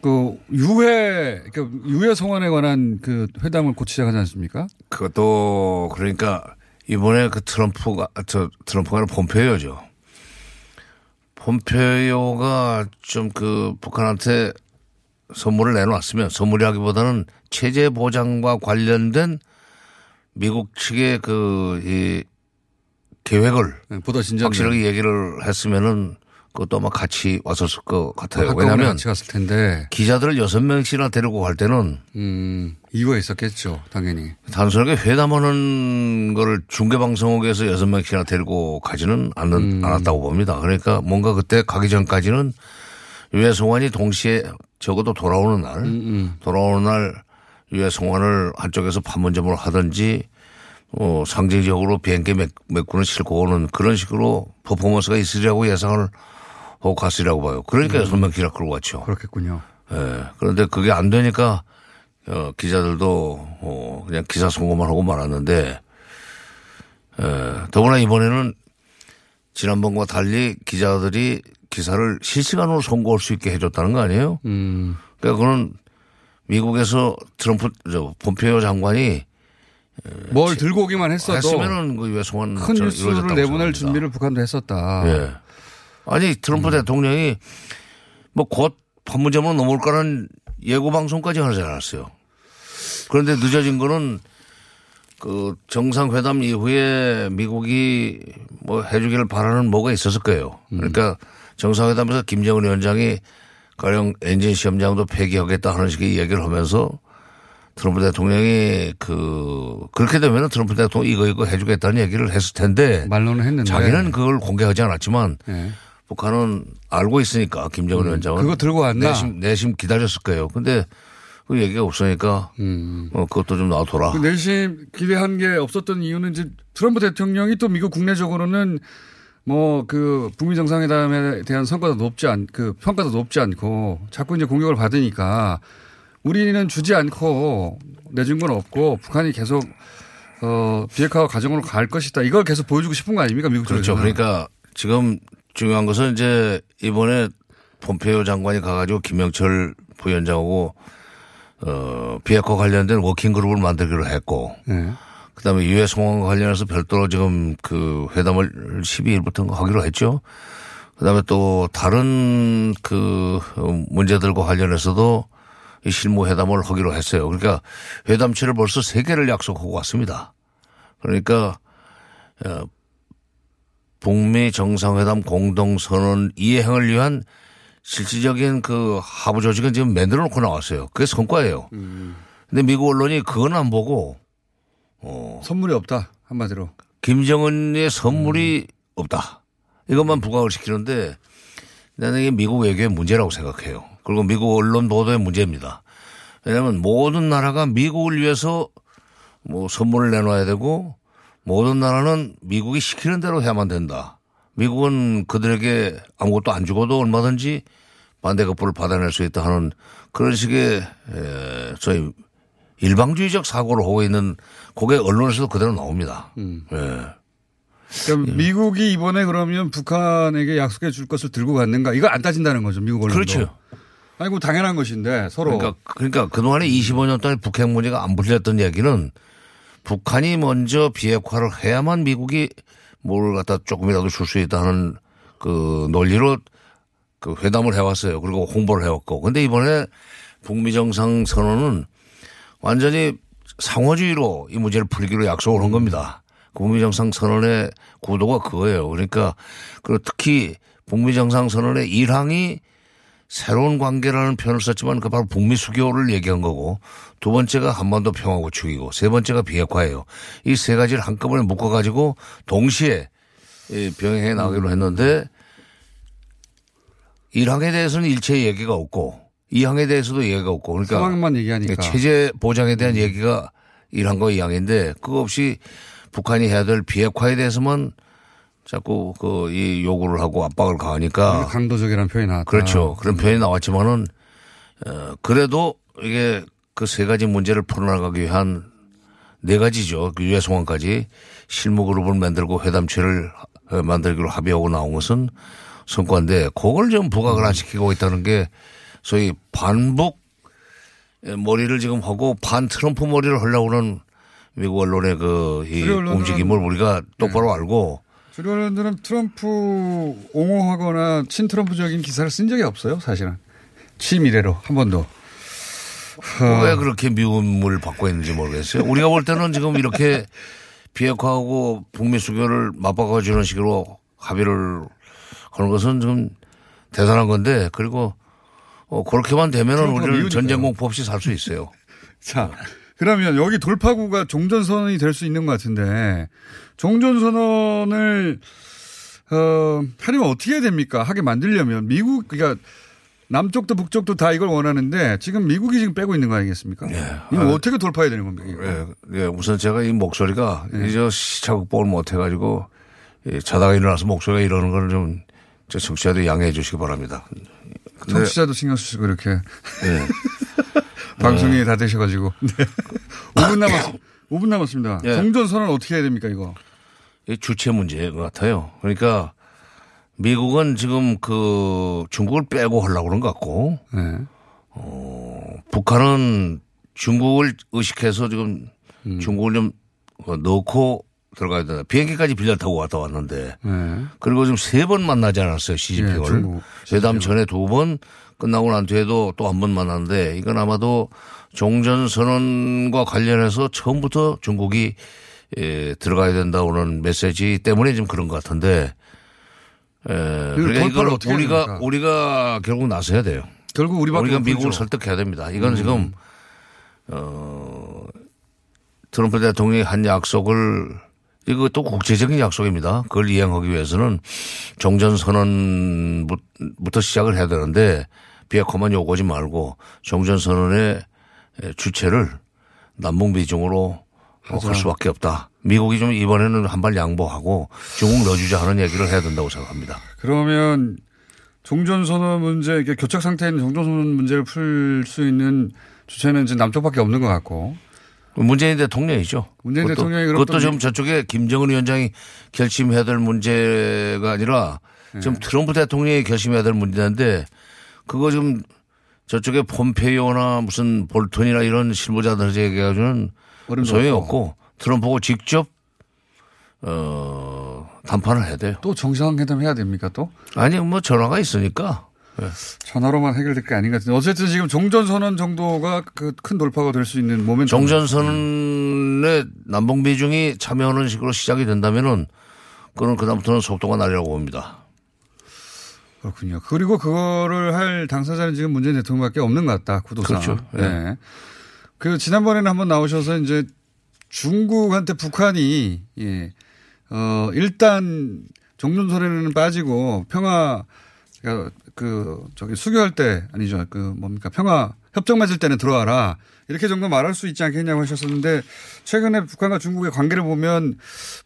그 유해 그 유해 송환에 관한 그 회담을 곧 시작하지 않습니까? 그것도 그러니까 이번에 그 트럼프가 저 트럼프가 아니라 폼페이오죠. 폼페이오가 좀 그 북한한테 선물을 내놓았으면 선물이라기보다는 체제 보장과 관련된 미국 측의 그 이 계획을 네, 보다 진전 확실하게 얘기를 했으면은 그것도 아마 같이 왔었을 것 같아요. 왜냐하면 같이 갔을 텐데 기자들을 여섯 명씩이나 데리고 갈 때는 음, 이유가 있었겠죠, 당연히. 단순하게 회담하는 거를 중계 방송국에서 여섯 명씩이나 데리고 가지는 않는, 음. 않았다고 봅니다. 그러니까 뭔가 그때 가기 전까지는 유해 송환이 동시에 적어도 돌아오는 날, 음, 돌아오는 날 유해 송환을 한쪽에서 판문점으로 하든지 어, 상징적으로 비행기 몇, 몇 군을 싣고 오는 그런 식으로 퍼포먼스가 있으리라고 예상을 하고 갔으리라고 봐요. 그러니까 여섯 명씩이나 끌고 갔죠. 음. 그렇겠군요. 예. 그런데 그게 안 되니까 어, 기자들도 어, 그냥 기사 송고만 하고 말았는데 예. 더구나 이번에는 지난번과 달리 기자들이 기사를 실시간으로 송고할 수 있게 해줬다는 거 아니에요? 음. 그러니까 그는 미국에서 트럼프 저 폼페이오 장관이 뭘 들고 오기만 했어도 했으면은 그 외송은 큰 뉴스를 내보낼. 준비를 북한도 했었다. 예. 아니 트럼프 대통령이 뭐 곧 판문점으로 넘어올 거라는 예고 방송까지 하지 않았어요. 그런데 늦어진 거는 그 정상회담 이후에 미국이 뭐 해주기를 바라는 뭐가 있었을 거예요. 그러니까 정상회담에서 김정은 위원장이 가령 엔진 시험장도 폐기하겠다 하는 식의 얘기를 하면서 트럼프 대통령이 그 그렇게 되면 트럼프 대통령 이거 이거 해주겠다는 얘기를 했을 텐데 말로는 했는데 자기는 그걸 공개하지 않았지만 예. 북한은 알고 있으니까 김정은 위원장은 그거 들고 왔나? 내심 내심 기다렸을 거예요. 근데 그 얘기가 없으니까 어, 그것도 좀 놔둬라. 그 내심 기대한 게 없었던 이유는 이제 트럼프 대통령이 또 미국 국내적으로는 뭐 그 북미 정상회담에 대한 성과도 높지 않, 그 평가도 높지 않고 자꾸 이제 공격을 받으니까 우리는 주지 않고 내준 건 없고 북한이 계속 어 비핵화 과정으로 갈 것이다. 이걸 계속 보여주고 싶은 거 아닙니까 미국 그렇죠. 쪽에서는. 그러니까 지금 중요한 것은 이제 이번에 폼페이오 장관이 가가지고 김영철 부위원장하고 어 비핵화 관련된 워킹 그룹을 만들기로 했고 네. 그다음에 유해 송환과 관련해서 별도로 지금 그 회담을 12일부터 하기로 했죠. 그다음에 또 다른 그 문제들과 관련해서도 이 실무 회담을 하기로 했어요. 그러니까 회담치를 벌써 세 개를 약속하고 왔습니다. 그러니까 어, 북미 정상회담 공동선언 이행을 위한 실질적인 그 하부 조직은 지금 만들어 놓고 나왔어요. 그게 성과예요. 근데 미국 언론이 그건 안 보고 어, 선물이 없다 한마디로. 김정은의 선물이 없다. 이것만 부각을 시키는데 나는 이게 미국 외교의 문제라고 생각해요. 그리고 미국 언론 보도의 문제입니다. 왜냐하면 모든 나라가 미국을 위해서 뭐 선물을 내놔야 되고 모든 나라는 미국이 시키는 대로 해야만 된다. 미국은 그들에게 아무것도 안 주고도 얼마든지 반대급부를 받아낼 수 있다 하는 그런 식의 에, 저희 일방주의적 사고를 하고 있는 그게 언론에서도 그대로 나옵니다. 예. 그러니까 미국이 이번에 그러면 북한에게 약속해 줄 것을 들고 갔는가? 이거 안 따진다는 거죠, 미국 언론도. 그렇죠. 아이고 당연한 것인데 서로. 그러니까, 그러니까 그동안에 25년 동안 북핵 문제가 안 풀렸던 얘기는 북한이 먼저 비핵화를 해야만 미국이 뭘 갖다 조금이라도 줄 수 있다 하는 그 논리로 그 회담을 해왔어요. 그리고 홍보를 해왔고. 근데 이번에 북미 정상 선언은 완전히 상호주의로 이 문제를 풀기로 약속을 한 겁니다. 북미 정상 선언의 구도가 그거예요. 그러니까 그리고 특히 북미 정상 선언의 1항이 새로운 관계라는 표현을 썼지만 그 바로 북미 수교를 얘기한 거고 두 번째가 한반도 평화 구축이고 세 번째가 비핵화예요. 이 세 가지를 한꺼번에 묶어 가지고 동시에 이 병행해 나가기로 했는데 1항에 대해서는 일체 얘기가 없고 2항에 대해서도 얘기가 없고 그러니까 상황만 얘기하니까. 체제 보장에 대한 얘기가 1항과 2항인데 그거 없이 북한이 해야 될 비핵화에 대해서만 자꾸 그 이 요구를 하고 압박을 가하니까 강도적이라는 표현이 나왔다. 그렇죠. 그런 표현이 나왔지만은 어 그래도 이게 그 세 가지 문제를 풀어나가기 위한 네 가지죠. 그 유해 송환까지 실무 그룹을 만들고 회담체를 어, 만들기로 합의하고 나온 것은 성과인데 그걸 좀 부각을 안 시키고 있다는 게 소위 반복 머리를 지금 하고 반 트럼프 머리를 하려고 하는 미국 언론의 그이 주류 언론은 움직임을 우리가 똑바로 알고 주류 언론들은 트럼프 옹호하거나 친트럼프적인 기사를 쓴 적이 없어요, 사실은. 취임 이래로 한 번도. 왜 그렇게 미움을 받고 있는지 모르겠어요. 우리가 볼 때는 지금 이렇게 비핵화하고 북미 수교를 맞바꿔주는 식으로 합의를 하는 것은 좀 대단한 건데 그리고 어, 그렇게만 되면은 우리는 미우니까요. 전쟁 공포 없이 살 수 있어요. 자, 그러면 여기 돌파구가 종전선언이 될 수 있는 것 같은데, 종전선언을, 어, 하려면 어떻게 해야 됩니까? 하게 만들려면. 미국, 그러니까 남쪽도 북쪽도 다 이걸 원하는데, 지금 미국이 지금 빼고 있는 거 아니겠습니까? 이거 아, 어떻게 돌파해야 되는 겁니까? 예, 예, 우선 제가 이 목소리가 이제 시차 극복을 못 해가지고 예, 자다가 일어나서 목소리가 이러는 거를 좀저 청취자들 양해해 주시기 바랍니다. 근데 청취자도 신경 쓰시고 이렇게. 예. 방송이 다 되셔가지고. 네. 5분 남았, 5분 남았습니다. 예. 종전 선언 어떻게 해야 됩니까, 이거? 이 주체 문제인 것 같아요. 그러니까 미국은 지금 그 중국을 빼고 하려고 그런 것 같고, 네. 어, 북한은 중국을 의식해서 지금 중국을 좀 어, 넣고 들어가야 된다. 비행기까지 빌려 타고 왔다 왔는데. 네. 그리고 지금 세 번 만나지 않았어요. 시진핑을. 예, 회담 전에 두 번 끝나고 난 뒤에도 또 한 번 만났는데 이건 아마도 종전선언과 관련해서 처음부터 중국이 에, 들어가야 된다고는 메시지 때문에 지금 그런 것 같은데 에, 그러니까 이걸 우리가 됩니까? 우리가 결국 나서야 돼요. 결국 우리밖에 우리가. 미국을 설득해야 됩니다. 이건 음. 지금 어 트럼프 대통령이 한 약속을 이것도 국제적인 약속입니다. 그걸 이행하기 위해서는 종전선언부터 시작을 해야 되는데 비핵화만 요구하지 말고 종전선언의 주체를 남북미중으로 하자. 할 수밖에 없다. 미국이 좀 이번에는 한 발 양보하고 중국 넣어주자 하는 얘기를 해야 된다고 생각합니다. 그러면 종전선언 문제, 교착 상태인 종전선언 문제를 풀 수 있는 주체는 이제 남쪽밖에 없는 것 같고. 문재인 대통령이죠. 문재인 그것도, 대통령이 그것도 또 지금 미- 저쪽에 김정은 위원장이 결심해야 될 문제가 아니라 네. 지금 트럼프 대통령이 결심해야 될 문제인데 그거 지금 저쪽에 폼페이오나 무슨 볼턴이나 이런 실무자들 얘기해가지고는 어림도 소용이 없고. 트럼프하고 직접 어談판을 해야 돼요. 또 정상회담 해야 됩니까 또? 아니 뭐 전화가 있으니까 전화로만 해결될 게 아닌 것 같은데 어쨌든 지금 종전선언 정도가 그 큰 돌파가 될 수 있는 모멘텀. 종전선언에 남북 미중이 참여하는 식으로 시작이 된다면은 그는 그다음부터는 속도가 날리라고 봅니다. 그렇군요. 그리고 그거를 할 당사자는 지금 문재인 대통령밖에 없는 것 같다. 구도상. 그렇죠. 네. 그 지난번에는 한번 나오셔서 이제 중국한테 북한이 예. 어 일단 종전선언에는 빠지고 평화 그 저기 수교할 때 아니죠. 그 뭡니까 평화 협정 맺을 때는 들어와라. 이렇게 정도 말할 수 있지 않겠냐고 하셨었는데 최근에 북한과 중국의 관계를 보면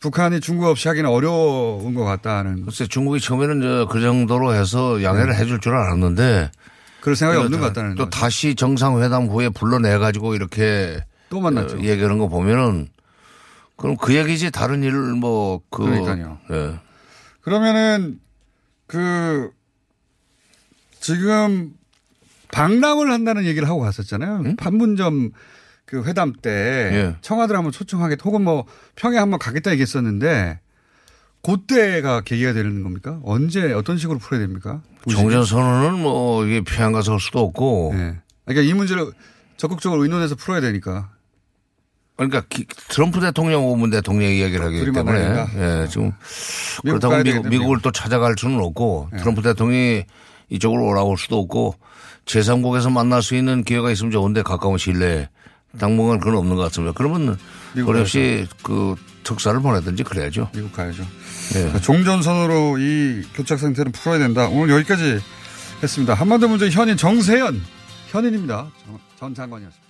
북한이 중국 없이 하기는 어려운 것 같다는. 글쎄 중국이 처음에는 저그 정도로 해서 양해를 해줄 줄 알았는데 그럴 생각이 없는 것 다- 같다는 또 거죠. 다시 정상회담 후에 불러내 가지고 이렇게 또 만났죠. 어, 얘기하는 거 보면은 그럼 그 얘기지 다른 일을 뭐 그 그러니까요. 예. 그러면은 그 지금 방남을 한다는 얘기를 하고 갔었잖아요. 판문점 그 회담 때 예. 청와대를 한번 초청하겠다 혹은 뭐 평양 한번 가겠다 얘기했었는데 그때가 계기가 되는 겁니까? 언제 어떤 식으로 풀어야 됩니까? 종전선언은 뭐 이게 평양 가서 할 수도 없고 그러니까 이 문제를 적극적으로 의논해서 풀어야 되니까. 그러니까 기- 트럼프 대통령 오문 대통령 이야기를 하기 때문에. 예, 지금 미국 그렇다고 미국, 미국을 또 찾아갈 수는 없고 예. 트럼프 대통령이 이쪽으로 오라고 할 수도 없고 제3국에서 만날 수 있는 기회가 있으면 좋은데 가까운 시일내에 당분간 그건 없는 것 같습니다. 그러면 어렵시 그 특사를 보내든지 그래야죠. 미국 가야죠. 예. 그러니까 종전선으로 이 교착 상태는 풀어야 된다. 오늘 여기까지 했습니다. 한반도 문제 현인 정세현 현인입니다. 전 장관이었습니다.